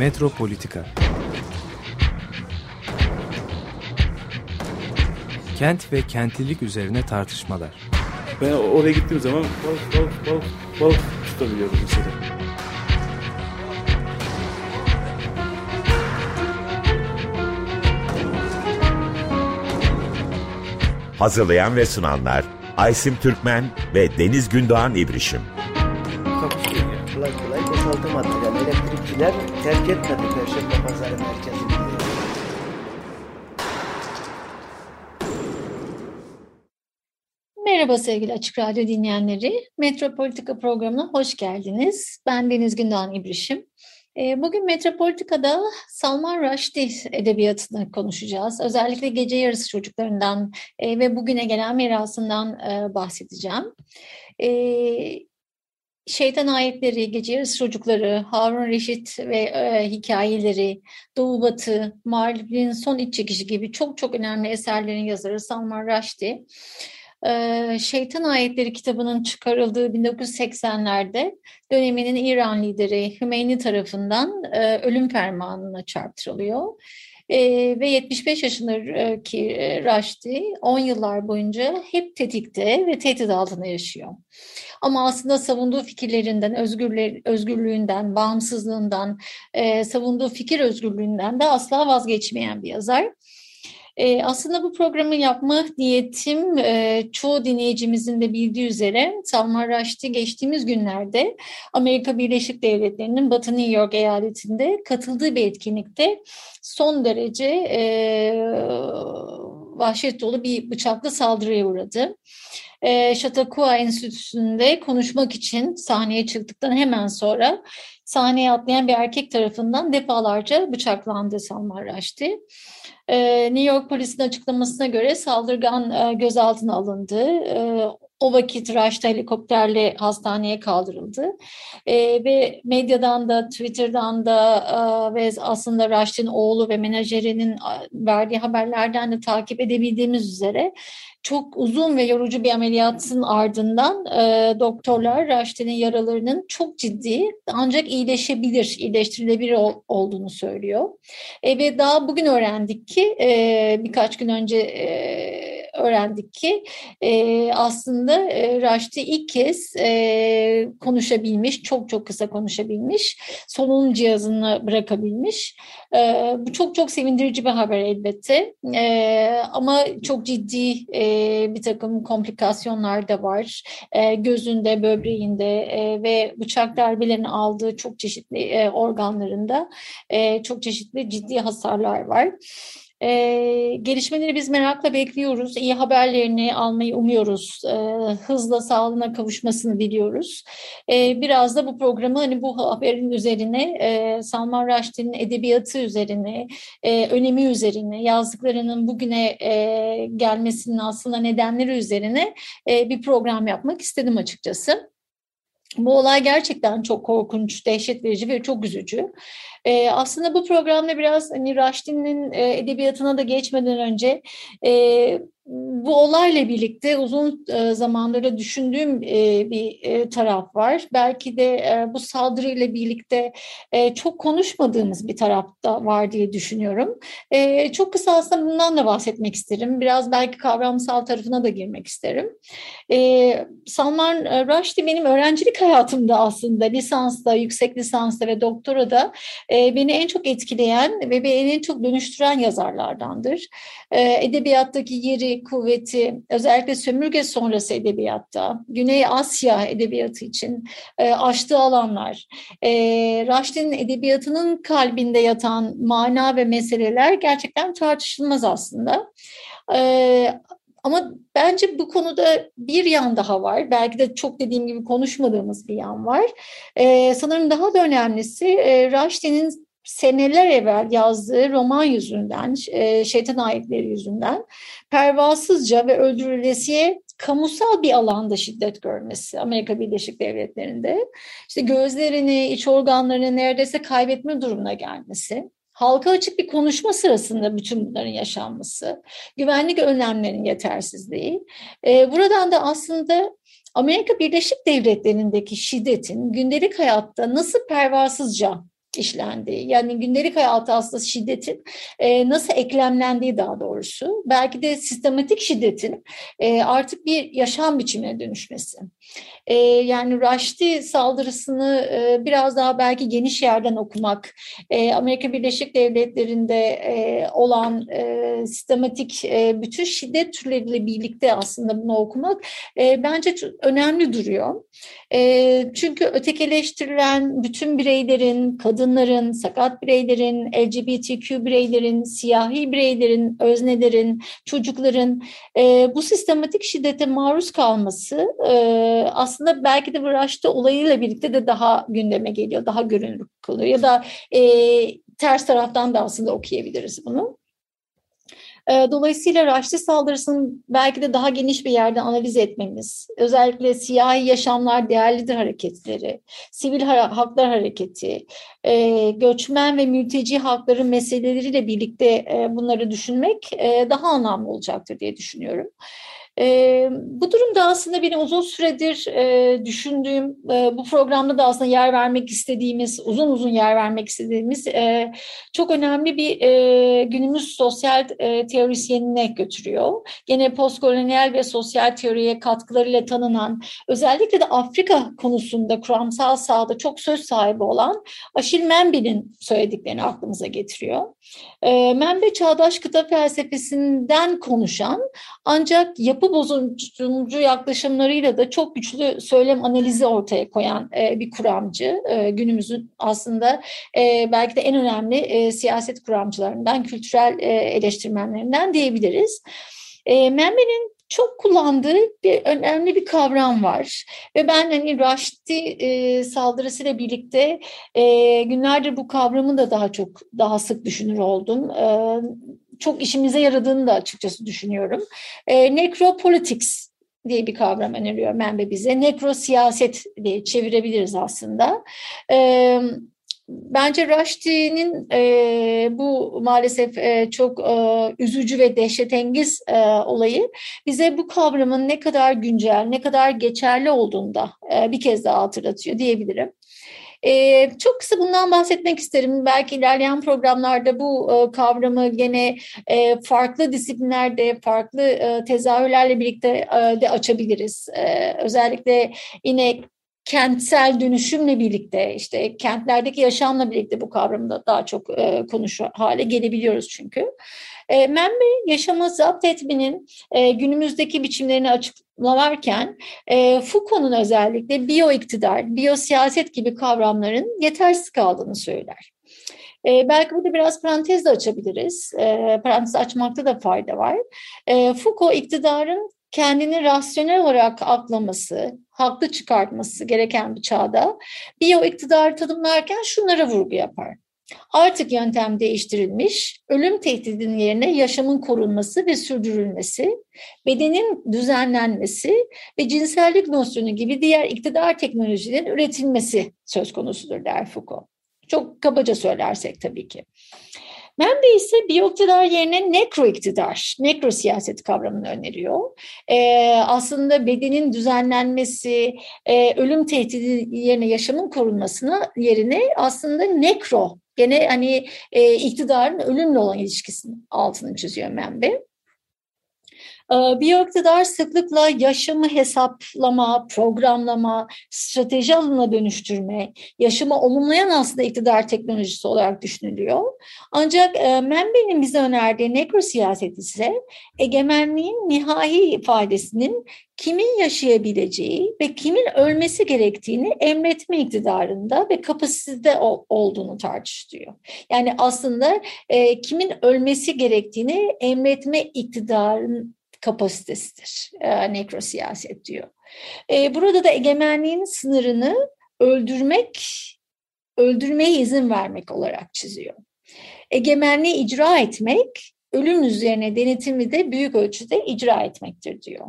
Metropolitika Kent ve kentlilik üzerine tartışmalar. Ben oraya gittiğim zaman balık balık balık balık tutabiliyorum mesela. Hazırlayan ve sunanlar Aysim Türkmen ve Deniz Gündoğan İbrişim. Terk etmedi Perşembe Pazarı merkezini. Merhaba sevgili Açık Radyo dinleyenleri. Metropolitika programına hoş geldiniz. Ben Deniz Gündoğan İbrişim. Ee, bugün Metropolitika'da Salman Rushdie edebiyatını konuşacağız. Özellikle gece yarısı çocuklarından e, ve bugüne gelen mirasından e, bahsedeceğim. Şeytan Ayetleri, Gece Yarısı Çocukları, Harun Reşit ve e, hikayeleri, Doğu Batı, Mağlub'in Son İç Çekişi gibi çok çok önemli eserlerin yazarı Salman Rushdie. Ee, Şeytan Ayetleri kitabının çıkarıldığı 1980'lerde döneminin İran lideri Hümeyni tarafından e, ölüm fermanına çarptırılıyor. E, ve 75 yaşındaki Raşti 10 yıllar boyunca hep tetikte ve tehdit altında yaşıyor. Ama aslında savunduğu fikirlerinden, özgürlüğünden, bağımsızlığından, e, savunduğu fikir özgürlüğünden de asla vazgeçmeyen bir yazar. E, aslında bu programı yapma niyetim e, çoğu dinleyicimizin de bildiği üzere Salman Rushdie geçtiğimiz günlerde Amerika Birleşik Devletleri'nin Batı New York eyaletinde katıldığı bir etkinlikte son derece e, vahşet dolu bir bıçaklı saldırıya uğradı. E, Chautauqua Enstitüsü'nde konuşmak için sahneye çıktıktan hemen sonra sahneye atlayan bir erkek tarafından defalarca bıçaklandı Salman Rushdie. Ee, New York polisinin açıklamasına göre saldırgan e, gözaltına alındı. Ee, o vakit Raş'ta helikopterle hastaneye kaldırıldı. E, ve medyadan da Twitter'dan da e, ve aslında Raş'ın oğlu ve menajerinin verdiği haberlerden de takip edebildiğimiz üzere çok uzun ve yorucu bir ameliyatın ardından e, doktorlar Raşti'nin yaralarının çok ciddi ancak iyileşebilir, iyileştirilebilir ol, olduğunu söylüyor. E, ve daha bugün öğrendik ki e, birkaç gün önce e, öğrendik ki e, aslında e, Raşti ilk kez e, konuşabilmiş, çok çok kısa konuşabilmiş, solunum cihazını bırakabilmiş. E, bu çok çok sevindirici bir haber elbette e, ama çok ciddi e, bir takım komplikasyonlar da var. E, gözünde, böbreğinde e, ve bıçak darbelerini aldığı çok çeşitli e, organlarında e, çok çeşitli ciddi hasarlar var. Ee, gelişmeleri biz merakla bekliyoruz. İyi haberlerini almayı umuyoruz. Ee, hızla sağlığına kavuşmasını diliyoruz. Ee, biraz da bu programı hani bu haberin üzerine e, Salman Rushdie'nin edebiyatı üzerine, e, önemi üzerine, yazdıklarının bugüne e, gelmesinin aslında nedenleri üzerine e, bir program yapmak istedim açıkçası. Bu olay gerçekten çok korkunç, dehşet verici ve çok üzücü. E, aslında bu programda biraz hani Raştin'in e, edebiyatına da geçmeden önce e, bu olayla birlikte uzun e, zamandır düşündüğüm e, bir e, taraf var. Belki de bu saldırıyla birlikte çok konuşmadığımız bir taraf da var diye düşünüyorum. Çok kısa aslında bundan da bahsetmek isterim. Biraz belki kavramsal tarafına da girmek isterim. Salman Rushdie benim öğrencilik hayatımda aslında lisansta, yüksek lisansta ve doktorada e, beni en çok etkileyen ve beni en çok dönüştüren yazarlardandır. E, edebiyattaki yeri, kuvveti, özellikle sömürge sonrası edebiyatta, Güney Asya edebiyatı için e, açtığı alanlar, e, edebiyatının kalbinde yatan mana ve meseleler gerçekten tartışılmaz aslında. E, ama bence bu konuda bir yan daha var. Belki de çok dediğim gibi konuşmadığımız bir yan var. Ee, sanırım daha da önemlisi e, Raşti'nin seneler evvel yazdığı roman yüzünden, e, şeytan ayetleri yüzünden pervasızca ve öldürülesiye kamusal bir alanda şiddet görmesi Amerika Birleşik Devletleri'nde. işte gözlerini, iç organlarını neredeyse kaybetme durumuna gelmesi halka açık bir konuşma sırasında bütün bunların yaşanması, güvenlik önlemlerinin yetersizliği. E, buradan da aslında Amerika Birleşik Devletleri'ndeki şiddetin gündelik hayatta nasıl pervasızca işlendiği yani gündelik hayatı aslında şiddetin e, nasıl eklemlendiği daha doğrusu belki de sistematik şiddetin e, artık bir yaşam biçimine dönüşmesi. E, yani Raşti saldırısını e, biraz daha belki geniş yerden okumak, e, Amerika Birleşik Devletleri'nde e, olan e, sistematik e, bütün şiddet türleriyle birlikte aslında bunu okumak e, bence önemli duruyor. E, çünkü ötekileştirilen bütün bireylerin, kadınların, sakat bireylerin, LGBTQ bireylerin, siyahi bireylerin, öznelerin, çocukların e, bu sistematik şiddete maruz kalması e, aslında belki de bu olayıyla birlikte de daha gündeme geliyor, daha görünür kılıyor ya da e, ters taraftan da aslında okuyabiliriz bunu. Ee, dolayısıyla Raşti saldırısını belki de daha geniş bir yerden analiz etmemiz, özellikle siyahi yaşamlar değerlidir hareketleri, sivil haklar hareketi, e, göçmen ve mülteci hakları meseleleriyle birlikte e, bunları düşünmek e, daha anlamlı olacaktır diye düşünüyorum. E, bu durumda aslında benim uzun süredir e, düşündüğüm, e, bu programda da aslında yer vermek istediğimiz, uzun uzun yer vermek istediğimiz e, çok önemli bir e, günümüz sosyal e, teorisyenine götürüyor. Gene postkolonyal ve sosyal teoriye katkılarıyla tanınan, özellikle de Afrika konusunda kuramsal sahada çok söz sahibi olan Aşil Membi'nin söylediklerini aklımıza getiriyor. E, Membe çağdaş kıta felsefesinden konuşan ancak yapı bozumcu yaklaşımlarıyla da çok güçlü söylem analizi ortaya koyan e, bir kuramcı. E, günümüzün aslında e, belki de en önemli e, siyaset kuramcılarından, kültürel e, eleştirmenlerinden diyebiliriz. E, Membe'nin çok kullandığı bir önemli bir kavram var. Ve ben hani Raşti e, saldırısıyla birlikte e, günlerdir bu kavramı da daha çok daha sık düşünür oldum. E, çok işimize yaradığını da açıkçası düşünüyorum. E, necropolitics diye bir kavram öneriyor Membe bize. Nekro siyaset diye çevirebiliriz aslında. E, bence Rushdie'nin e, bu maalesef e, çok e, üzücü ve dehşetengiz e, olayı bize bu kavramın ne kadar güncel, ne kadar geçerli olduğunu da e, bir kez daha hatırlatıyor diyebilirim. E, çok kısa bundan bahsetmek isterim. Belki ilerleyen programlarda bu e, kavramı gene e, farklı disiplinlerde, farklı e, tezahürlerle birlikte e, de açabiliriz. E, özellikle yine kentsel dönüşümle birlikte işte kentlerdeki yaşamla birlikte bu kavramda daha çok e, konuşu hale gelebiliyoruz çünkü. E, Membe yaşamı zapt etmenin e, günümüzdeki biçimlerini açıklarken e, Foucault'un özellikle biyo iktidar, biyo siyaset gibi kavramların yetersiz kaldığını söyler. E, belki burada biraz parantez de açabiliriz. E, parantez açmakta da fayda var. E, Foucault iktidarın kendini rasyonel olarak aklaması, haklı çıkartması gereken bir çağda biyo iktidarı tanımlarken şunlara vurgu yapar. Artık yöntem değiştirilmiş, ölüm tehdidinin yerine yaşamın korunması ve sürdürülmesi, bedenin düzenlenmesi ve cinsellik nosyonu gibi diğer iktidar teknolojilerin üretilmesi söz konusudur der Foucault. Çok kabaca söylersek tabii ki. Membe ise biyoktidar yerine nekro iktidar, nekro siyaset kavramını öneriyor. Ee, aslında bedenin düzenlenmesi, e, ölüm tehdidi yerine yaşamın korunmasına yerine aslında nekro, gene hani e, iktidarın ölümle olan ilişkisinin altını çiziyor Membe. Ee, bir iktidar sıklıkla yaşamı hesaplama, programlama, strateji alanına dönüştürme, yaşamı olumlayan aslında iktidar teknolojisi olarak düşünülüyor. Ancak e, Membe'nin bize önerdiği nekro siyaset ise egemenliğin nihai ifadesinin kimin yaşayabileceği ve kimin ölmesi gerektiğini emretme iktidarında ve kapasitede olduğunu tartışıyor. Yani aslında e, kimin ölmesi gerektiğini emretme iktidarın kapasitesidir. E, nekrosiyaset diyor. E, burada da egemenliğin sınırını öldürmek, öldürmeye izin vermek olarak çiziyor. Egemenliği icra etmek, ölüm üzerine denetimi de büyük ölçüde icra etmektir diyor.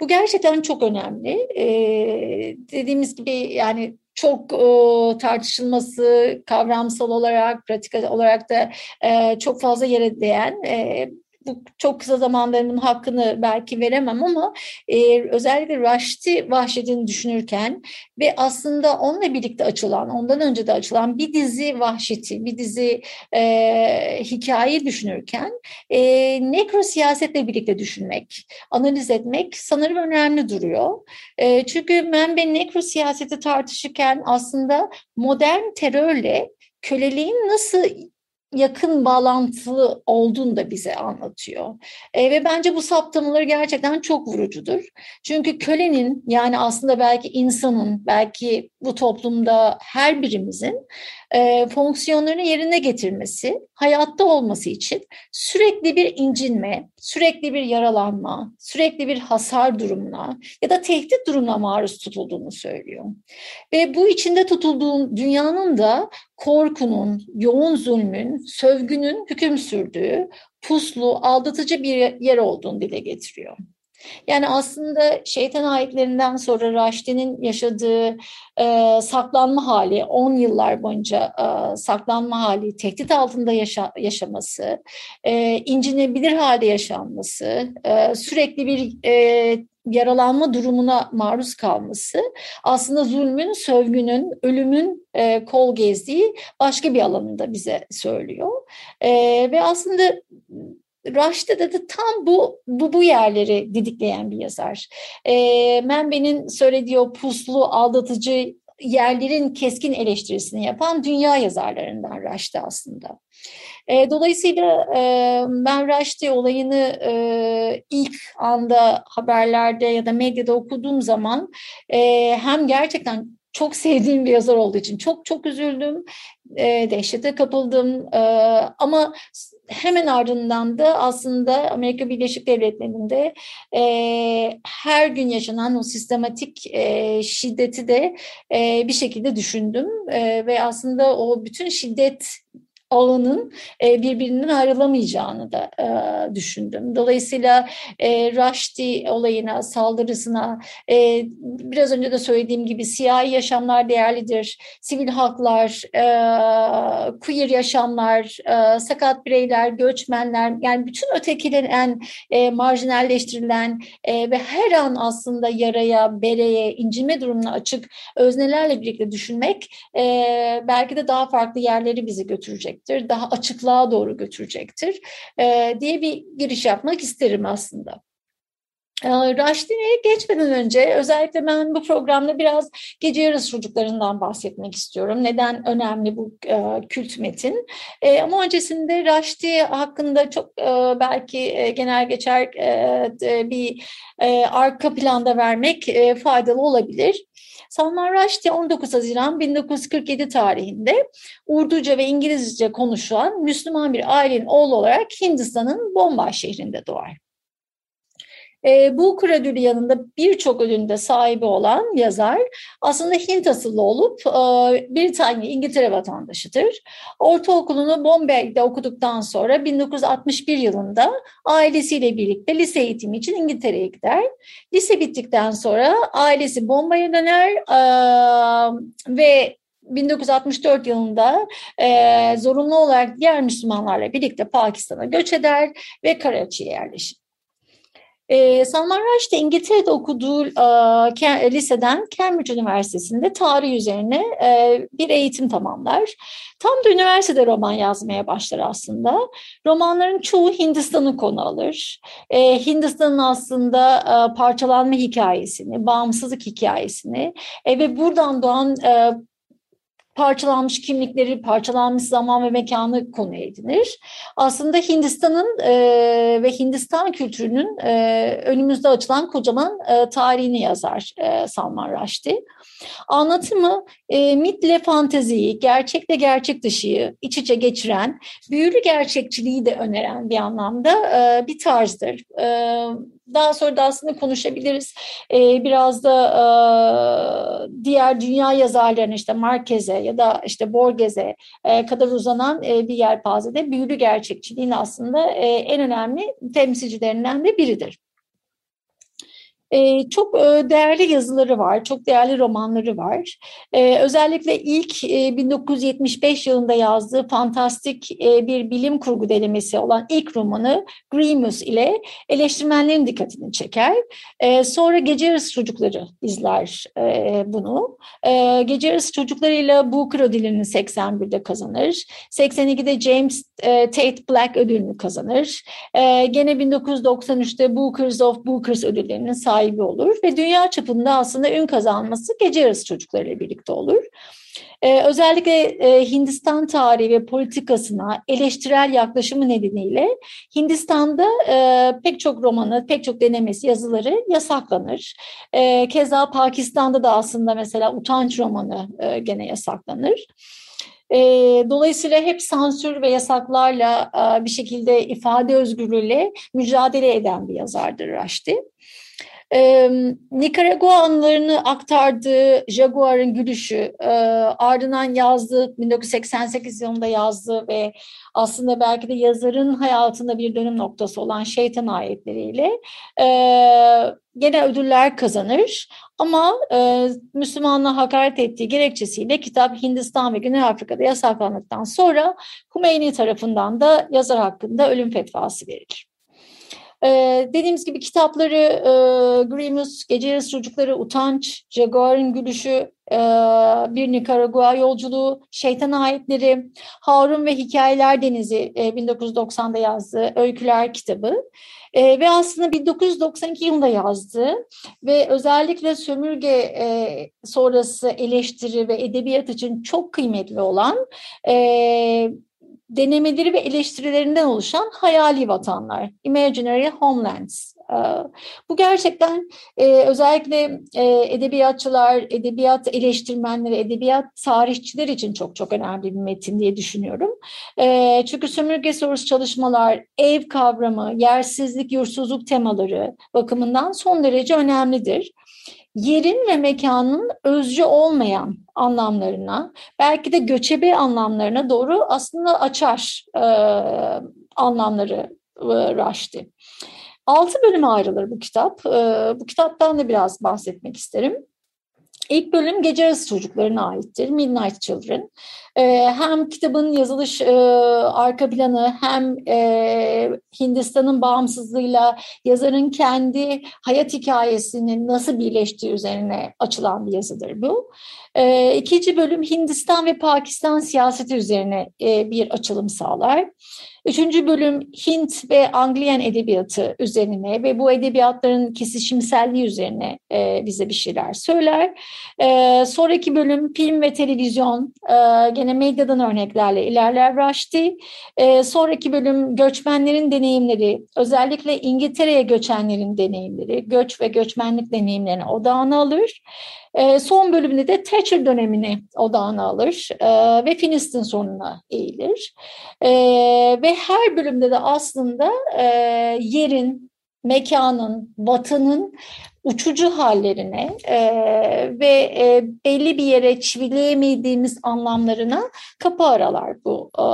Bu gerçekten çok önemli. Ee, dediğimiz gibi yani çok e, tartışılması kavramsal olarak, pratik olarak da e, çok fazla yere değen e, bu çok kısa zamanda hakkını belki veremem ama e, özellikle Rushdie vahşetini düşünürken ve aslında onunla birlikte açılan, ondan önce de açılan bir dizi vahşeti, bir dizi e, hikayeyi düşünürken e, nekro siyasetle birlikte düşünmek, analiz etmek sanırım önemli duruyor. E, çünkü ben nekro siyaseti tartışırken aslında modern terörle köleliğin nasıl yakın bağlantılı olduğunu da bize anlatıyor. E, ve bence bu saptamaları gerçekten çok vurucudur. Çünkü kölenin yani aslında belki insanın, belki bu toplumda her birimizin e, fonksiyonlarını yerine getirmesi, hayatta olması için sürekli bir incinme, sürekli bir yaralanma, sürekli bir hasar durumuna ya da tehdit durumuna maruz tutulduğunu söylüyor. Ve bu içinde tutulduğun dünyanın da korkunun, yoğun zulmün, sövgünün hüküm sürdüğü, puslu, aldatıcı bir yer olduğunu dile getiriyor. Yani aslında şeytan ayetlerinden sonra Raşdi'nin yaşadığı e, saklanma hali, 10 yıllar boyunca e, saklanma hali, tehdit altında yaşa, yaşaması, e, incinebilir halde yaşanması, e, sürekli bir e, yaralanma durumuna maruz kalması aslında zulmün, sövgünün, ölümün e, kol gezdiği başka bir alanında bize söylüyor. E, ve aslında Raş'ta da tam bu, bu, bu yerleri didikleyen bir yazar. E, Menbe'nin söylediği o puslu, aldatıcı yerlerin keskin eleştirisini yapan dünya yazarlarından Raş'ta aslında. E, dolayısıyla e, ben Raşti olayını e, ilk anda haberlerde ya da medyada okuduğum zaman e, hem gerçekten çok sevdiğim bir yazar olduğu için çok çok üzüldüm, e, dehşete kapıldım. E, ama hemen ardından da aslında Amerika Birleşik Devletleri'nde e, her gün yaşanan o sistematik e, şiddeti de e, bir şekilde düşündüm. E, ve aslında o bütün şiddet alanın e, birbirinden ayrılamayacağını da e, düşündüm. Dolayısıyla e, Rushdie olayına, saldırısına, e, biraz önce de söylediğim gibi siyahi yaşamlar değerlidir, sivil haklar, e, queer yaşamlar, e, sakat bireyler, göçmenler, yani bütün ötekilenen, e, marjinalleştirilen ve her an aslında yaraya, bereye, incinme durumuna açık öznelerle birlikte düşünmek belki de daha farklı yerleri bizi götürecek götürecektir, daha açıklığa doğru götürecektir e, diye bir giriş yapmak isterim aslında. Raşdine'ye geçmeden önce özellikle ben bu programda biraz gece yarısı çocuklarından bahsetmek istiyorum. Neden önemli bu e, kült metin? E, ama öncesinde Raşdi hakkında çok e, belki genel geçer e, bir e, arka planda vermek e, faydalı olabilir. Salman Rushdie 19 Haziran 1947 tarihinde Urduca ve İngilizce konuşulan Müslüman bir ailenin oğlu olarak Hindistan'ın Bombay şehrinde doğar. E, bu kur ödülü yanında birçok ödülünde sahibi olan yazar aslında Hint asıllı olup e, Britanya, İngiltere vatandaşıdır. Ortaokulunu Bombay'de okuduktan sonra 1961 yılında ailesiyle birlikte lise eğitimi için İngiltere'ye gider. Lise bittikten sonra ailesi Bombay'a döner e, ve 1964 yılında e, zorunlu olarak diğer Müslümanlarla birlikte Pakistan'a göç eder ve Karachi'ye yerleşir. E, Salman Rushdie İngiltere'de okuduğu e, liseden Cambridge Üniversitesi'nde tarih üzerine e, bir eğitim tamamlar. Tam da üniversitede roman yazmaya başlar aslında. Romanların çoğu Hindistan'ı konu alır. E, Hindistan'ın aslında e, parçalanma hikayesini, bağımsızlık hikayesini e, ve buradan doğan e, parçalanmış kimlikleri, parçalanmış zaman ve mekanı konu edinir. Aslında Hindistan'ın e, ve Hindistan kültürünün e, önümüzde açılan kocaman e, tarihini yazar e, Salman Rushdie. Anlatımı e, mitle fanteziyi, gerçekle gerçek dışıyı iç içe geçiren, büyülü gerçekçiliği de öneren bir anlamda e, bir tarzdır. E, daha sonra da aslında konuşabiliriz. E, biraz da e, diğer dünya yazarlarının işte Marquez'e ya da işte Borges'e e, kadar uzanan e, bir yelpazede büyülü gerçekçiliğin aslında e, en önemli temsilcilerinden de biridir. Çok değerli yazıları var, çok değerli romanları var. Özellikle ilk e, 1975 yılında yazdığı fantastik bir bilim kurgu denemesi olan ilk romanı Grimus ile eleştirmenlerin dikkatini çeker. Sonra Gece Yarısı Çocukları izler bunu. E, Gece Yarısı Çocuklarıyla Booker ödülünü 81'de kazanır. 82'de James Tate Black ödülünü kazanır. Gene 1993'te Bookers of Bookers ödüllerinin sahibi sahibi olur ve dünya çapında aslında ün kazanması gece yarısı çocuklarıyla birlikte olur. Ee, özellikle e, Hindistan tarihi ve politikasına eleştirel yaklaşımı nedeniyle Hindistan'da e, pek çok romanı, pek çok denemesi, yazıları yasaklanır. E, keza Pakistan'da da aslında mesela Utanç romanı e, gene yasaklanır. E, dolayısıyla hep sansür ve yasaklarla e, bir şekilde ifade özgürlüğüyle mücadele eden bir yazardır Raşti. E, Nikaragua anılarını aktardığı Jaguar'ın gülüşü, e, ardından yazdığı, 1988 yılında yazdığı ve aslında belki de yazarın hayatında bir dönüm noktası olan şeytan ayetleriyle e, gene ödüller kazanır. Ama e, Müslümanlığa hakaret ettiği gerekçesiyle kitap Hindistan ve Güney Afrika'da yasaklandıktan sonra Hümeyni tarafından da yazar hakkında ölüm fetvası verilir. Ee, dediğimiz gibi kitapları e, Grimus, Gece Yarısı Çocukları, Utanç, Jaguar'ın Gülüşü, e, Bir Nikaragua Yolculuğu, Şeytan Ayetleri, Harun ve Hikayeler Denizi e, 1990'da yazdığı öyküler kitabı. E, ve aslında 1992 yılında yazdı ve özellikle sömürge e, sonrası eleştiri ve edebiyat için çok kıymetli olan e, denemeleri ve eleştirilerinden oluşan hayali vatanlar, imaginary homelands. Ee, bu gerçekten e, özellikle e, edebiyatçılar, edebiyat eleştirmenleri, edebiyat tarihçiler için çok çok önemli bir metin diye düşünüyorum. E, çünkü sömürge sorusu çalışmalar, ev kavramı, yersizlik, yursuzluk temaları bakımından son derece önemlidir yerin ve mekanın özcü olmayan anlamlarına, belki de göçebe anlamlarına doğru aslında açar e, anlamları e, Raşti. Altı bölüme ayrılır bu kitap. E, bu kitaptan da biraz bahsetmek isterim. İlk bölüm gece yarısı çocuklarına aittir. Midnight Children. Ee, hem kitabın yazılış e, arka planı hem e, Hindistan'ın bağımsızlığıyla yazarın kendi hayat hikayesinin nasıl birleştiği üzerine açılan bir yazıdır bu. Ee, ikinci bölüm Hindistan ve Pakistan siyaseti üzerine e, bir açılım sağlar. Üçüncü bölüm Hint ve Angliyan edebiyatı üzerine ve bu edebiyatların kesişimselliği üzerine e, bize bir şeyler söyler. E, sonraki bölüm film ve televizyon, e, gene medyadan örneklerle ilerler Raşti. E, sonraki bölüm göçmenlerin deneyimleri, özellikle İngiltere'ye göçenlerin deneyimleri, göç ve göçmenlik deneyimlerini odağına alır. E, son bölümünde de Thatcher dönemini odağına alır e, ve Filistin sorununa eğilir. E, ve her bölümde de aslında e, yerin, mekanın, vatanın uçucu hallerine e, ve e, belli bir yere çivileyemediğimiz anlamlarına kapı aralar bu e,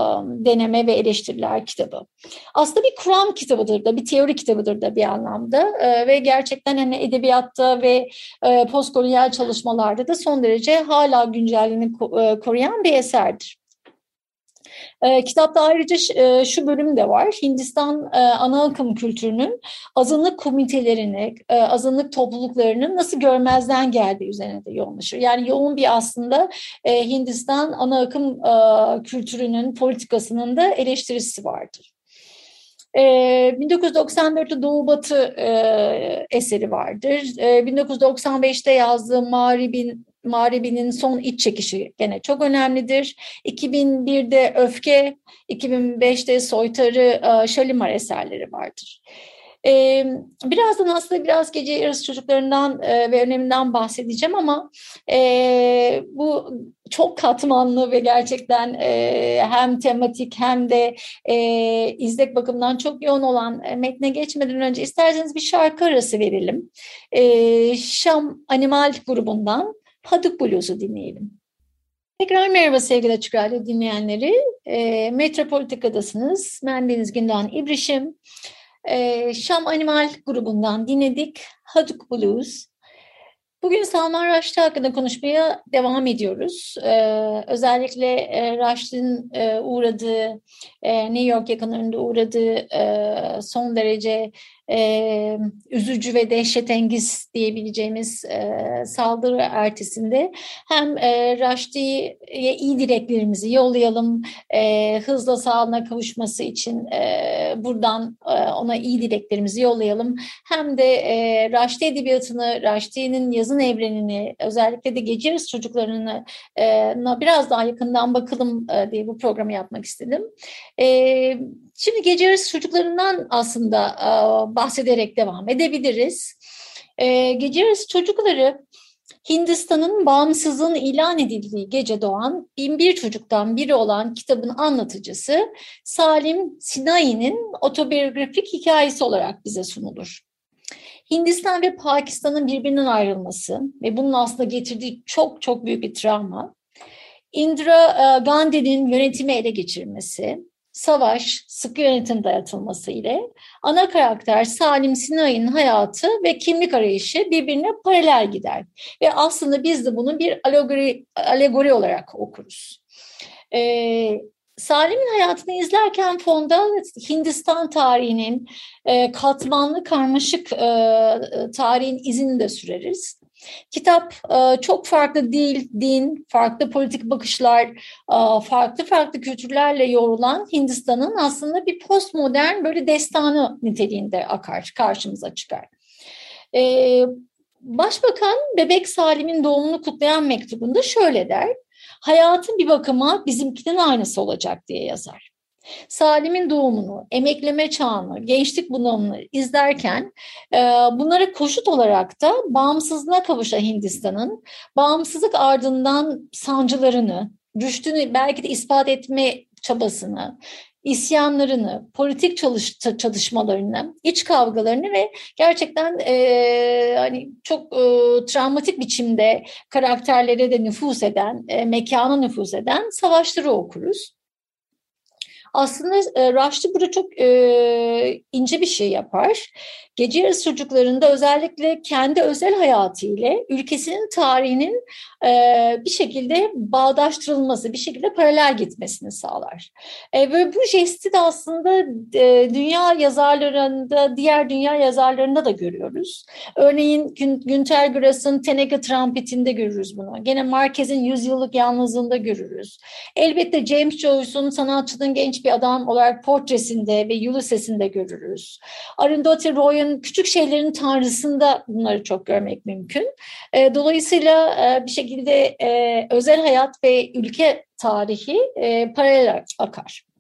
deneme ve eleştiriler kitabı. Aslında bir kuram kitabıdır da, bir teori kitabıdır da bir anlamda e, ve gerçekten hani edebiyatta ve e, postkolonyal çalışmalarda da son derece hala güncelliğini e, koruyan bir eserdir. E, kitapta ayrıca e, şu bölüm de var. Hindistan e, ana akım kültürünün azınlık komitelerini, e, azınlık topluluklarının nasıl görmezden geldiği üzerine de yoğunlaşır. Yani yoğun bir aslında e, Hindistan ana akım e, kültürünün, politikasının da eleştirisi vardır. E, 1994'te Doğu Batı e, eseri vardır. E, 1995'te yazdığı Mağrib'in Mağribi'nin son iç çekişi gene çok önemlidir. 2001'de Öfke, 2005'te Soytarı, e, Şalimar eserleri vardır. Ee, birazdan aslında biraz gece yarısı çocuklarından e, ve öneminden bahsedeceğim ama e, bu çok katmanlı ve gerçekten e, hem tematik hem de e, izlek bakımından çok yoğun olan e, metne geçmeden önce isterseniz bir şarkı arası verelim. E, Şam Animal grubundan Paduk Blues'u dinleyelim. Tekrar merhaba sevgili Açık Radyo dinleyenleri. E, Metropolitika'dasınız. Ben Deniz Gündoğan İbrişim. E, Şam Animal grubundan dinledik. Haduk Blues. Bugün Salman Rushdie hakkında konuşmaya devam ediyoruz. Ee, özellikle e, Rushdie'nin e, uğradığı, e, New York yakınlarında uğradığı e, son derece e, üzücü ve dehşetengiz diyebileceğimiz e, saldırı ertesinde hem e, Raşti'ye iyi dileklerimizi yollayalım, e, hızla sağlığına kavuşması için e, buradan e, ona iyi dileklerimizi yollayalım. Hem de e, Raşti edebiyatını, Raşti'nin yazın evrenini, özellikle de gece yarısı çocuklarını e, biraz daha yakından bakalım e, diye bu programı yapmak istedim. E, Şimdi gece yarısı çocuklarından aslında e, bahsederek devam edebiliriz. E, gece yarısı çocukları Hindistan'ın bağımsızlığın ilan edildiği gece doğan binbir çocuktan biri olan kitabın anlatıcısı Salim Sinai'nin otobiyografik hikayesi olarak bize sunulur. Hindistan ve Pakistan'ın birbirinden ayrılması ve bunun aslında getirdiği çok çok büyük bir travma, Indira e, Gandhi'nin yönetimi ele geçirmesi, savaş, sıkı yönetim dayatılması ile ana karakter Salim Sinay'ın hayatı ve kimlik arayışı birbirine paralel gider. Ve aslında biz de bunu bir alegori, alegori olarak okuruz. Ee, Salim'in hayatını izlerken fonda Hindistan tarihinin e, katmanlı karmaşık e, tarihin izini de süreriz. Kitap e, çok farklı dil, din, farklı politik bakışlar, e, farklı farklı kültürlerle yoğrulan Hindistan'ın aslında bir postmodern böyle destanı niteliğinde akar, karşımıza çıkar. E, Başbakan Bebek Salim'in doğumunu kutlayan mektubunda şöyle der, hayatın bir bakıma bizimkinin aynısı olacak diye yazar. Salim'in doğumunu, emekleme çağını, gençlik bunalımını izlerken e, bunlara koşut olarak da bağımsızlığa kavuşan Hindistan'ın bağımsızlık ardından sancılarını, rüştünü belki de ispat etme çabasını, isyanlarını, politik çalış, çalışmalarını, iç kavgalarını ve gerçekten e, hani çok e, travmatik biçimde karakterlere de nüfus eden, e, mekana nüfus eden savaşları okuruz. Aslında e, Rushdie burada çok e, ince bir şey yapar. Gece yarısı çocuklarında özellikle kendi özel hayatı ile ülkesinin tarihinin e, bir şekilde bağdaştırılması, bir şekilde paralel gitmesini sağlar. E, ve bu jesti de aslında e, dünya yazarlarında, diğer dünya yazarlarında da görüyoruz. Örneğin Gün, Günter Grass'ın Teneke Trumpet'inde görürüz bunu. Gene Marquez'in Yüzyıllık Yalnızlığında görürüz. Elbette James Joyce'un sanatçının genç bir adam olarak portresinde ve Ulysses'inde görürüz. Arundhati Roy'un küçük şeylerin tanrısında bunları çok görmek mümkün. E, dolayısıyla e, bir şekilde e, özel hayat ve ülke tarihi paralel akar.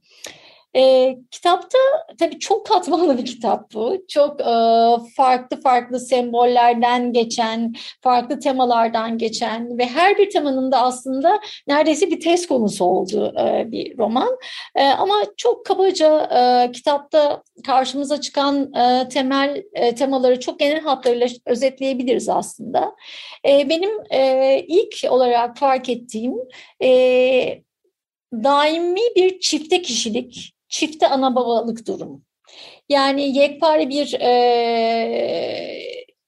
E, kitapta tabii çok katmanlı bir kitap bu. Çok e, farklı farklı sembollerden geçen, farklı temalardan geçen ve her bir temanın da aslında neredeyse bir test konusu olduğu e, bir roman. E, ama çok kabaca e, kitapta karşımıza çıkan e, temel e, temaları çok genel hatlarıyla özetleyebiliriz aslında. E, benim e, ilk olarak fark ettiğim e, daimi bir çifte kişilik çifte ana babalık durumu. Yani yekpare bir e,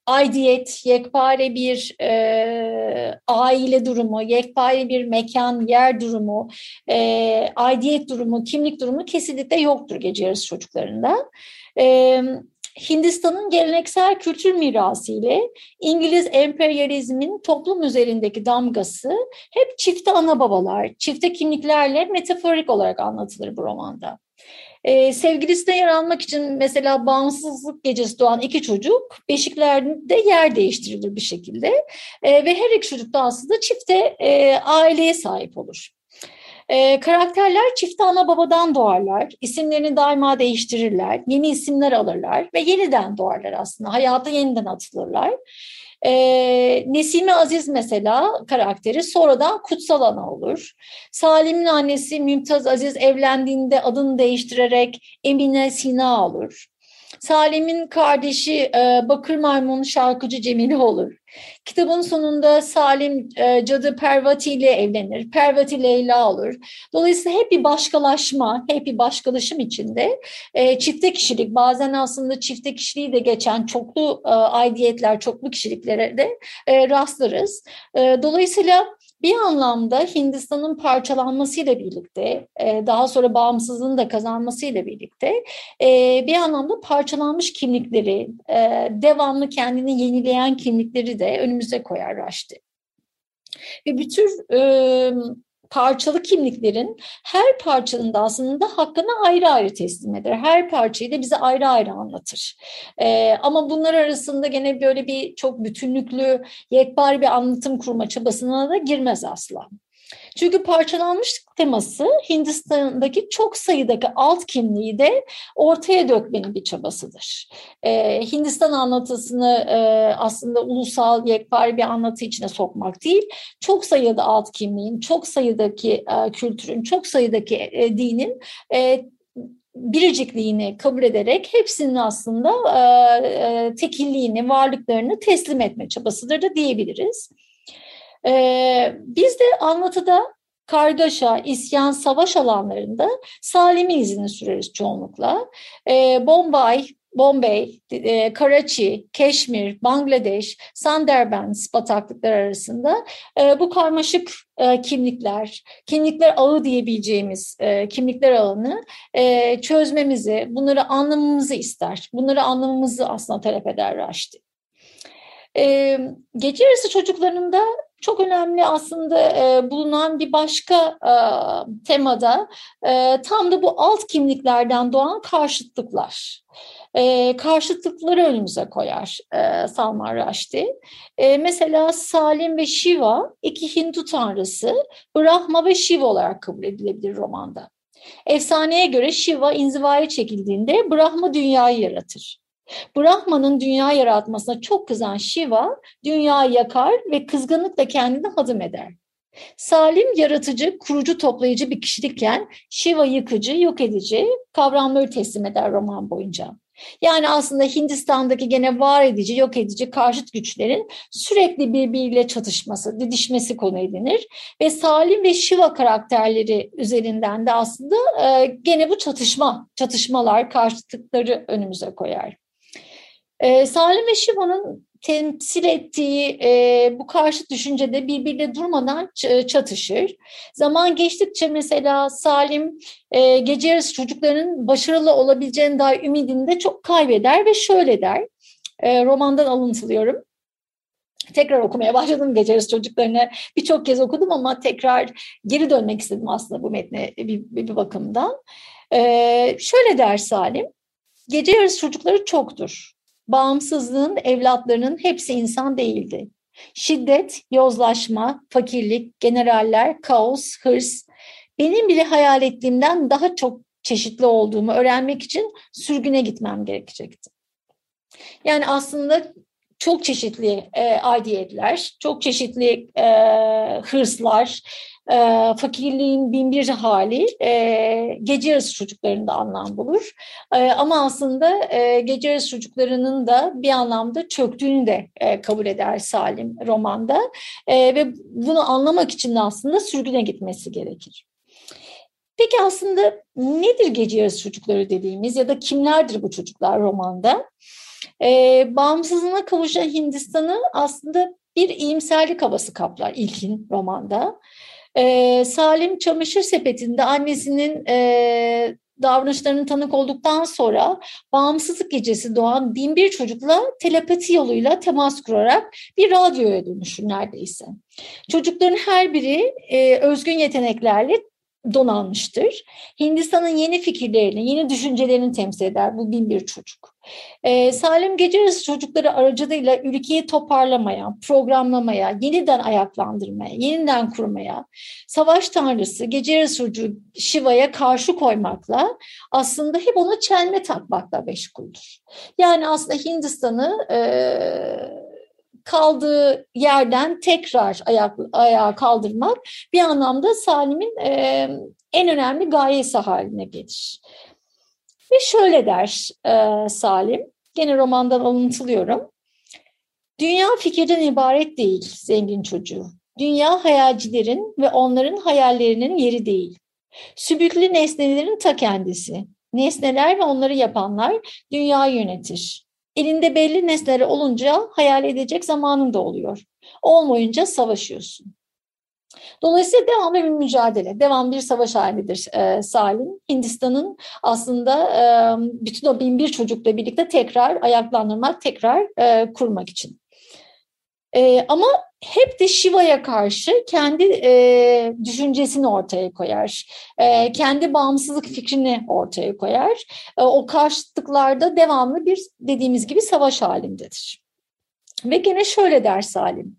aidiyet, yekpare bir e, aile durumu, yekpare bir mekan, yer durumu, e, aidiyet durumu, kimlik durumu kesinlikle yoktur gece yarısı çocuklarında. E, Hindistan'ın geleneksel kültür mirası ile İngiliz emperyalizmin toplum üzerindeki damgası hep çifte ana babalar, çifte kimliklerle metaforik olarak anlatılır bu romanda. Ee, sevgilisine yer almak için mesela bağımsızlık gecesi doğan iki çocuk beşiklerde yer değiştirilir bir şekilde. Ee, ve her iki çocuk da aslında çifte e, aileye sahip olur. Ee, karakterler çifte ana babadan doğarlar, isimlerini daima değiştirirler, yeni isimler alırlar ve yeniden doğarlar aslında, hayata yeniden atılırlar. E, Nesime Aziz mesela karakteri sonradan Kutsal Ana olur. Salim'in annesi Mümtaz Aziz evlendiğinde adını değiştirerek Emine Sina olur. Salim'in kardeşi e, Bakır Maymun şarkıcı Cemile olur. Kitabın sonunda Salim e, cadı Pervati ile evlenir. Pervati Leyla olur. Dolayısıyla hep bir başkalaşma, hep bir başkalaşım içinde e, çifte kişilik, bazen aslında çifte kişiliği de geçen çoklu e, aidiyetler, çoklu kişiliklere de e, rastlarız. E, dolayısıyla bir anlamda Hindistan'ın parçalanmasıyla birlikte, e, daha sonra bağımsızlığını da kazanmasıyla birlikte e, bir anlamda parçalanmış kimlikleri, e, devamlı kendini yenileyen kimlikleri de önümüze koyar Raşti. Ve bütün parçalı kimliklerin her parçanın da aslında hakkını ayrı ayrı teslim eder. Her parçayı da bize ayrı ayrı anlatır. Ee, ama bunlar arasında gene böyle bir çok bütünlüklü, yekpare bir anlatım kurma çabasına da girmez asla. Çünkü parçalanmışlık teması Hindistan'daki çok sayıdaki alt kimliği de ortaya dökmenin bir çabasıdır. Ee, Hindistan anlatısını e, aslında ulusal yekpare bir anlatı içine sokmak değil, çok sayıda alt kimliğin, çok sayıdaki e, kültürün, çok sayıdaki e, dinin e, biricikliğini kabul ederek hepsinin aslında e, e, tekilliğini, varlıklarını teslim etme çabasıdır da diyebiliriz. Ee, biz de anlatıda kargaşa, isyan, savaş alanlarında Salim'in izini süreriz çoğunlukla. Ee, Bombay, Bombay, e, Karachi, Keşmir, Bangladeş, Sundarbans bataklıklar arasında e, bu karmaşık e, kimlikler, kimlikler ağı diyebileceğimiz e, kimlikler ağını e, çözmemizi, bunları anlamamızı ister. Bunları anlamamızı aslında talep eder Raşti. E, gece yarısı çocuklarında çok önemli aslında e, bulunan bir başka e, temada e, tam da bu alt kimliklerden doğan karşıtlıklar. E, karşıtlıkları önümüze koyar e, Salman Rushdie. E, mesela Salim ve Shiva iki Hindu tanrısı Brahma ve Shiva olarak kabul edilebilir romanda. Efsaneye göre Shiva inzivaya çekildiğinde Brahma dünyayı yaratır. Brahma'nın dünya yaratmasına çok kızan Shiva dünyayı yakar ve kızgınlıkla kendini hadım eder. Salim yaratıcı, kurucu, toplayıcı bir kişilikken Shiva yıkıcı, yok edici kavramları teslim eder roman boyunca. Yani aslında Hindistan'daki gene var edici, yok edici karşıt güçlerin sürekli birbiriyle çatışması, didişmesi konu edinir. Ve Salim ve Shiva karakterleri üzerinden de aslında e, gene bu çatışma, çatışmalar, karşıtlıkları önümüze koyar. E, Salim ve Şiva'nın temsil ettiği e, bu karşı düşüncede birbiriyle durmadan çatışır. Zaman geçtikçe mesela Salim e, gece yarısı çocukların başarılı olabileceğine dair ümidini de çok kaybeder ve şöyle der. E, romandan alıntılıyorum. Tekrar okumaya başladım gece yarısı çocuklarını birçok kez okudum ama tekrar geri dönmek istedim aslında bu metne bir, bir bakımdan. E, şöyle der Salim, gece yarısı çocukları çoktur bağımsızlığın evlatlarının hepsi insan değildi. Şiddet, yozlaşma, fakirlik, generaller, kaos, hırs, benim bile hayal ettiğimden daha çok çeşitli olduğumu öğrenmek için sürgüne gitmem gerekecekti. Yani aslında çok çeşitli e, aidiyetler, çok çeşitli e, hırslar, e, fakirliğin bin bir hali e, gece yarısı çocuklarında anlam bulur. E, ama aslında e, gece yarısı çocuklarının da bir anlamda çöktüğünü de e, kabul eder Salim romanda. E, ve bunu anlamak için de aslında sürgüne gitmesi gerekir. Peki aslında nedir gece yarısı çocukları dediğimiz ya da kimlerdir bu çocuklar romanda? E, bağımsızlığına kavuşan Hindistan'ı aslında bir iyimserlik havası kaplar ilkin romanda. E, Salim çamaşır sepetinde annesinin e, davranışlarının tanık olduktan sonra bağımsızlık gecesi doğan bin bir çocukla telepati yoluyla temas kurarak bir radyoya dönüşür neredeyse. Çocukların her biri e, özgün yeteneklerle donanmıştır. Hindistan'ın yeni fikirlerini, yeni düşüncelerini temsil eder bu bin bir çocuk. Ee, Salim Gece çocukları aracılığıyla ülkeyi toparlamaya, programlamaya, yeniden ayaklandırmaya, yeniden kurmaya, savaş tanrısı Gece Yarısı çocuğu Shiva'ya karşı koymakla aslında hep ona çelme takmakla meşguldür. Yani aslında Hindistan'ı e, kaldığı yerden tekrar ayak, ayağa kaldırmak bir anlamda Salim'in e, en önemli gayesi haline gelir. Ve şöyle der e, Salim, gene romandan alıntılıyorum. Dünya fikirden ibaret değil zengin çocuğu. Dünya hayalcilerin ve onların hayallerinin yeri değil. Sübüklü nesnelerin ta kendisi. Nesneler ve onları yapanlar dünyayı yönetir. Elinde belli nesneler olunca hayal edecek zamanın da oluyor. Olmayınca savaşıyorsun. Dolayısıyla devamlı bir mücadele, devam bir savaş halidir e, Salim. Hindistan'ın aslında e, bütün o bin bir çocukla birlikte tekrar ayaklandırmak, tekrar e, kurmak için. E, ama hep de Shiva'ya karşı kendi e, düşüncesini ortaya koyar. E, kendi bağımsızlık fikrini ortaya koyar. E, o karşıtlıklarda devamlı bir dediğimiz gibi savaş halindedir. Ve gene şöyle der Salim.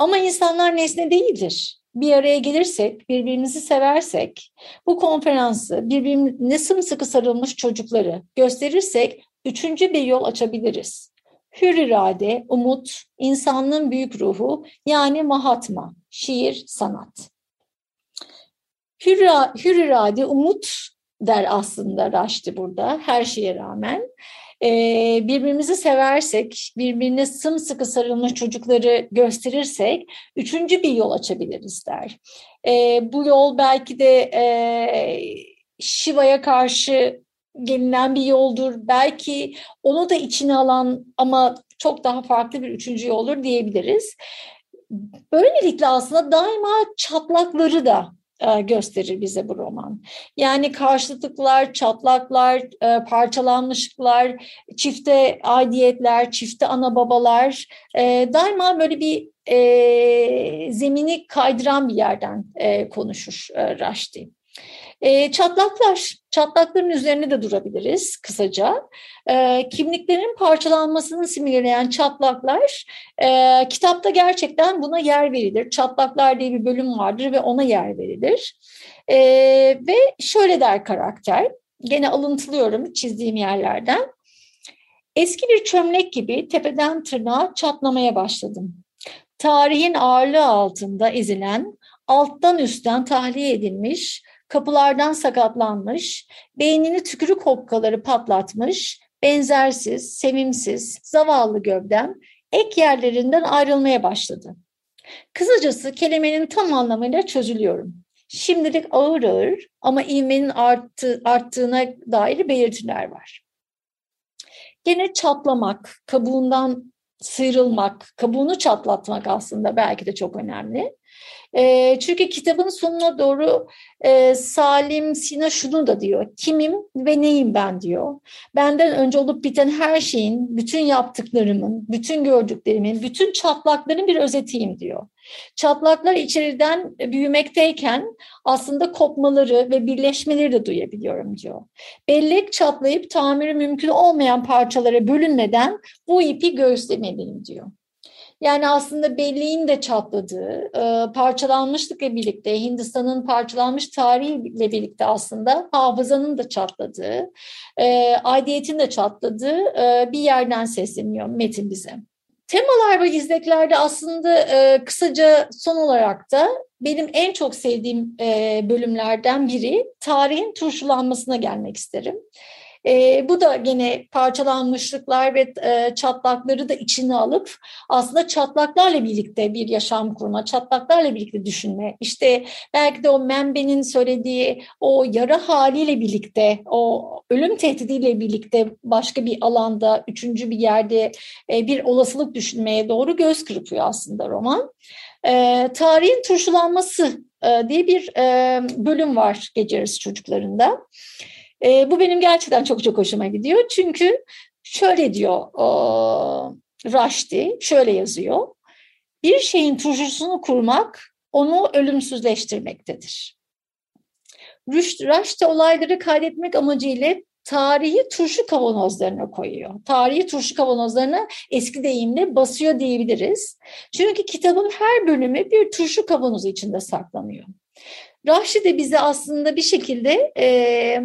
Ama insanlar nesne değildir. Bir araya gelirsek, birbirimizi seversek, bu konferansı birbirine sımsıkı sarılmış çocukları gösterirsek üçüncü bir yol açabiliriz. Hür irade, umut, insanlığın büyük ruhu yani Mahatma, şiir, sanat. Hür, hür irade, umut der aslında Raşti burada her şeye rağmen birbirimizi seversek, birbirine sımsıkı sarılmış çocukları gösterirsek üçüncü bir yol açabiliriz der. E, bu yol belki de e, Şiva'ya karşı gelinen bir yoldur. Belki onu da içine alan ama çok daha farklı bir üçüncü yoldur diyebiliriz. Böylelikle aslında daima çatlakları da gösterir bize bu roman. Yani karşıtlıklar, çatlaklar, e, parçalanmışlıklar, çifte aidiyetler, çifte ana babalar e, daima böyle bir zemini kaydıran bir yerden konuşur Raşti. E, çatlaklar, çatlakların üzerine de durabiliriz kısaca. E, kimliklerin parçalanmasını simgeleyen çatlaklar, e, kitapta gerçekten buna yer verilir. Çatlaklar diye bir bölüm vardır ve ona yer verilir. E, ve şöyle der karakter, gene alıntılıyorum çizdiğim yerlerden. Eski bir çömlek gibi tepeden tırnağa çatlamaya başladım. Tarihin ağırlığı altında ezilen, alttan üstten tahliye edilmiş, kapılardan sakatlanmış, beynini tükürük hokkaları patlatmış, benzersiz, sevimsiz, zavallı gövdem ek yerlerinden ayrılmaya başladı. Kısacası kelimenin tam anlamıyla çözülüyorum. Şimdilik ağır ağır ama ivmenin arttı, arttığına dair belirtiler var. Gene çatlamak, kabuğundan sıyrılmak, kabuğunu çatlatmak aslında belki de çok önemli. E, çünkü kitabın sonuna doğru e, Salim Sina şunu da diyor. Kimim ve neyim ben diyor. Benden önce olup biten her şeyin, bütün yaptıklarımın, bütün gördüklerimin, bütün çatlakların bir özetiyim diyor. Çatlaklar içeriden büyümekteyken aslında kopmaları ve birleşmeleri de duyabiliyorum diyor. Bellek çatlayıp tamiri mümkün olmayan parçalara bölünmeden bu ipi göğüslemeliyim diyor. Yani aslında belleğin de çatladığı, e, parçalanmışlıkla birlikte, Hindistan'ın parçalanmış tarihiyle birlikte aslında hafızanın da çatladığı, e, aidiyetin de çatladığı e, bir yerden sesleniyor metin bize. Temalar ve izleklerde aslında kısaca son olarak da benim en çok sevdiğim bölümlerden biri tarihin turşulanmasına gelmek isterim. E, bu da gene parçalanmışlıklar ve e, çatlakları da içine alıp aslında çatlaklarla birlikte bir yaşam kurma, çatlaklarla birlikte düşünme. İşte belki de o Membe'nin söylediği o yara haliyle birlikte, o ölüm tehdidiyle birlikte başka bir alanda, üçüncü bir yerde e, bir olasılık düşünmeye doğru göz kırpıyor aslında roman. E, tarihin turşulanması e, diye bir e, bölüm var Gece Yarısı Çocuklarında. E, bu benim gerçekten çok çok hoşuma gidiyor. Çünkü şöyle diyor o, Raşti, şöyle yazıyor. Bir şeyin turşusunu kurmak onu ölümsüzleştirmektedir. Raşti olayları kaydetmek amacıyla tarihi turşu kavanozlarına koyuyor. Tarihi turşu kavanozlarına eski deyimle basıyor diyebiliriz. Çünkü kitabın her bölümü bir turşu kavanozu içinde saklanıyor. Rahşi de bize aslında bir şekilde e,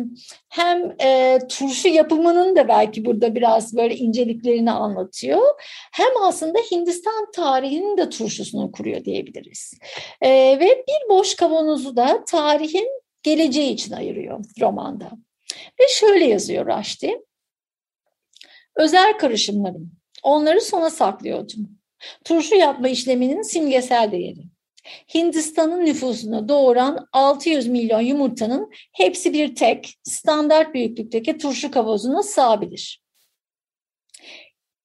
hem e, turşu yapımının da belki burada biraz böyle inceliklerini anlatıyor. Hem aslında Hindistan tarihinin de turşusunu kuruyor diyebiliriz. E, ve bir boş kavanozu da tarihin geleceği için ayırıyor romanda. Ve şöyle yazıyor Raşti. Özel karışımlarım. Onları sona saklıyordum. Turşu yapma işleminin simgesel değeri. Hindistan'ın nüfusunu doğuran 600 milyon yumurtanın hepsi bir tek standart büyüklükteki turşu kavanozuna sığabilir.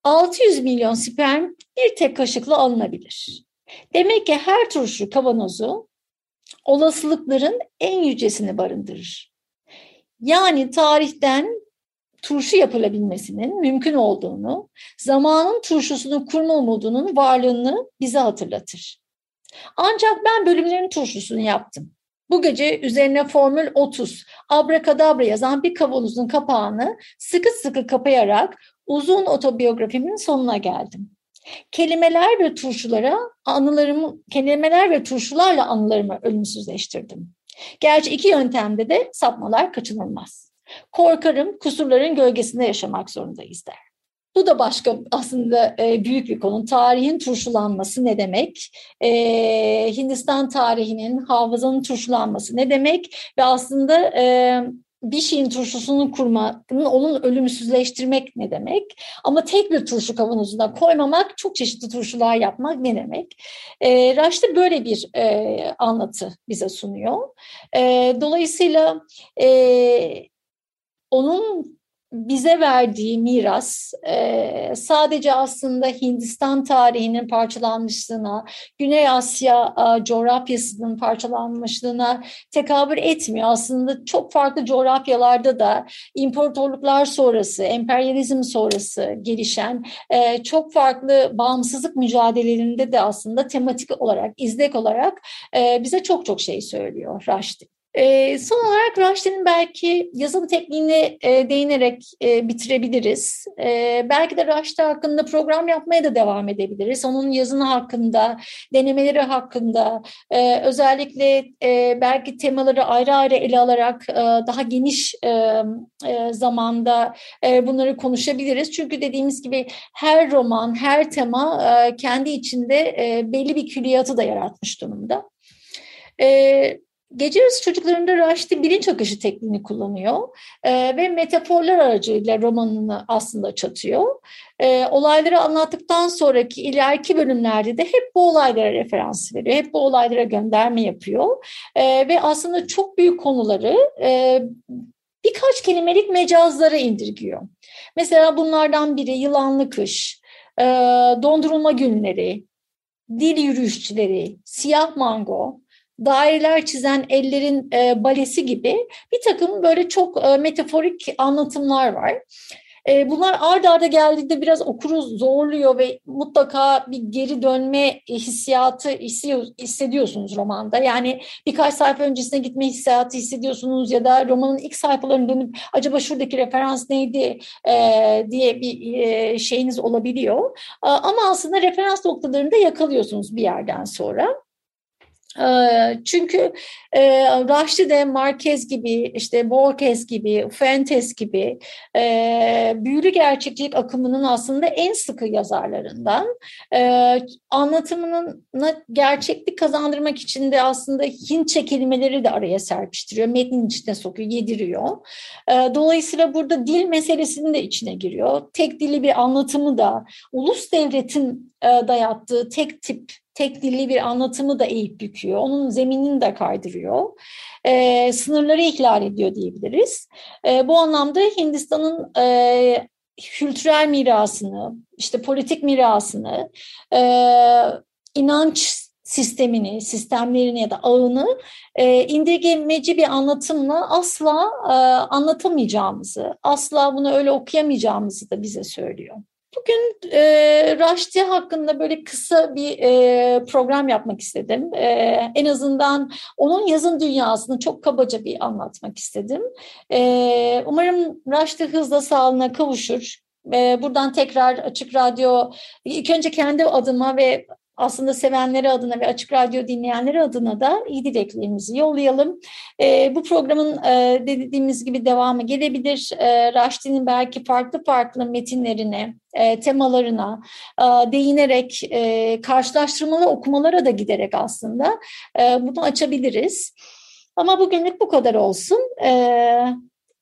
600 milyon sperm bir tek kaşıkla alınabilir. Demek ki her turşu kavanozu olasılıkların en yücesini barındırır. Yani tarihten turşu yapılabilmesinin mümkün olduğunu, zamanın turşusunu kurma umudunun varlığını bize hatırlatır. Ancak ben bölümlerin turşusunu yaptım. Bu gece üzerine Formül 30, abrakadabra yazan bir kavanozun kapağını sıkı sıkı kapayarak uzun otobiyografimin sonuna geldim. Kelimeler ve turşulara anılarımı, kelimeler ve turşularla anılarımı ölümsüzleştirdim. Gerçi iki yöntemde de sapmalar kaçınılmaz. Korkarım kusurların gölgesinde yaşamak zorundayız der. Bu da başka aslında e, büyük bir konu. Tarihin turşulanması ne demek? E, Hindistan tarihinin, hafızanın turşulanması ne demek? Ve aslında e, bir şeyin turşusunu kurmanın onun ölümsüzleştirmek ne demek? Ama tek bir turşu kavanozuna koymamak, çok çeşitli turşular yapmak ne demek? E, böyle bir anlatı bize sunuyor. Dolayısıyla onun bize verdiği miras e, sadece aslında Hindistan tarihinin parçalanmışlığına, Güney Asya coğrafyasının parçalanmışlığına tekabül etmiyor. Aslında çok farklı coğrafyalarda da imparatorluklar sonrası, emperyalizm sonrası gelişen e, çok farklı bağımsızlık mücadelelerinde de aslında tematik olarak, izlek olarak e, bize çok çok şey söylüyor Raşdi. E, son olarak Raşti'nin belki yazım tekniğine e, değinerek e, bitirebiliriz. E, belki de Raşti hakkında program yapmaya da devam edebiliriz. Onun yazını hakkında, denemeleri hakkında, e, özellikle e, belki temaları ayrı ayrı ele alarak e, daha geniş e, e, zamanda e, bunları konuşabiliriz. Çünkü dediğimiz gibi her roman, her tema e, kendi içinde e, belli bir külliyatı da yaratmış durumda. Evet. Gece yarısı çocuklarında Raşit'in bilinç akışı tekniğini kullanıyor e, ve metaforlar aracıyla romanını aslında çatıyor. E, olayları anlattıktan sonraki ileriki bölümlerde de hep bu olaylara referans veriyor, hep bu olaylara gönderme yapıyor e, ve aslında çok büyük konuları e, birkaç kelimelik mecazlara indirgiyor. Mesela bunlardan biri yılanlı kış, e, dondurulma günleri, dil yürüyüşçüleri, siyah mango, daireler çizen ellerin e, balesi gibi bir takım böyle çok e, metaforik anlatımlar var. E, bunlar ard arda geldiğinde biraz okuru zorluyor ve mutlaka bir geri dönme hissiyatı hissediyorsunuz romanda. Yani birkaç sayfa öncesine gitme hissiyatı hissediyorsunuz ya da romanın ilk sayfalarını dönüp acaba şuradaki referans neydi e, diye bir e, şeyiniz olabiliyor. Ama aslında referans noktalarını da yakalıyorsunuz bir yerden sonra. Çünkü e, Raşti de Marquez gibi, işte Borges gibi, Fuentes gibi e, büyülü gerçeklik akımının aslında en sıkı yazarlarından. E, anlatımının gerçeklik kazandırmak için de aslında Hintçe kelimeleri de araya serpiştiriyor, metnin içine sokuyor, yediriyor. Dolayısıyla burada dil meselesinin de içine giriyor. Tek dili bir anlatımı da, ulus devletin dayattığı tek tip tek dilli bir anlatımı da eğip büküyor. Onun zeminini de kaydırıyor. E, sınırları ihlal ediyor diyebiliriz. E, bu anlamda Hindistan'ın e, kültürel mirasını, işte politik mirasını, e, inanç sistemini, sistemlerini ya da ağını e, indirgemeci bir anlatımla asla e, anlatamayacağımızı, asla bunu öyle okuyamayacağımızı da bize söylüyor. Bugün e, Raşti hakkında böyle kısa bir e, program yapmak istedim. E, en azından onun yazın dünyasını çok kabaca bir anlatmak istedim. E, umarım Raşti hızla sağlığına kavuşur. E, buradan tekrar Açık Radyo, ilk önce kendi adıma ve aslında sevenleri adına ve Açık Radyo dinleyenleri adına da iyi dileklerimizi yollayalım. E, bu programın e, dediğimiz gibi devamı gelebilir. E, Raşti'nin belki farklı farklı metinlerine, e, temalarına e, değinerek e, karşılaştırmalı okumalara da giderek aslında e, bunu açabiliriz. Ama bugünlük bu kadar olsun. E,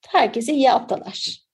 Herkese iyi haftalar.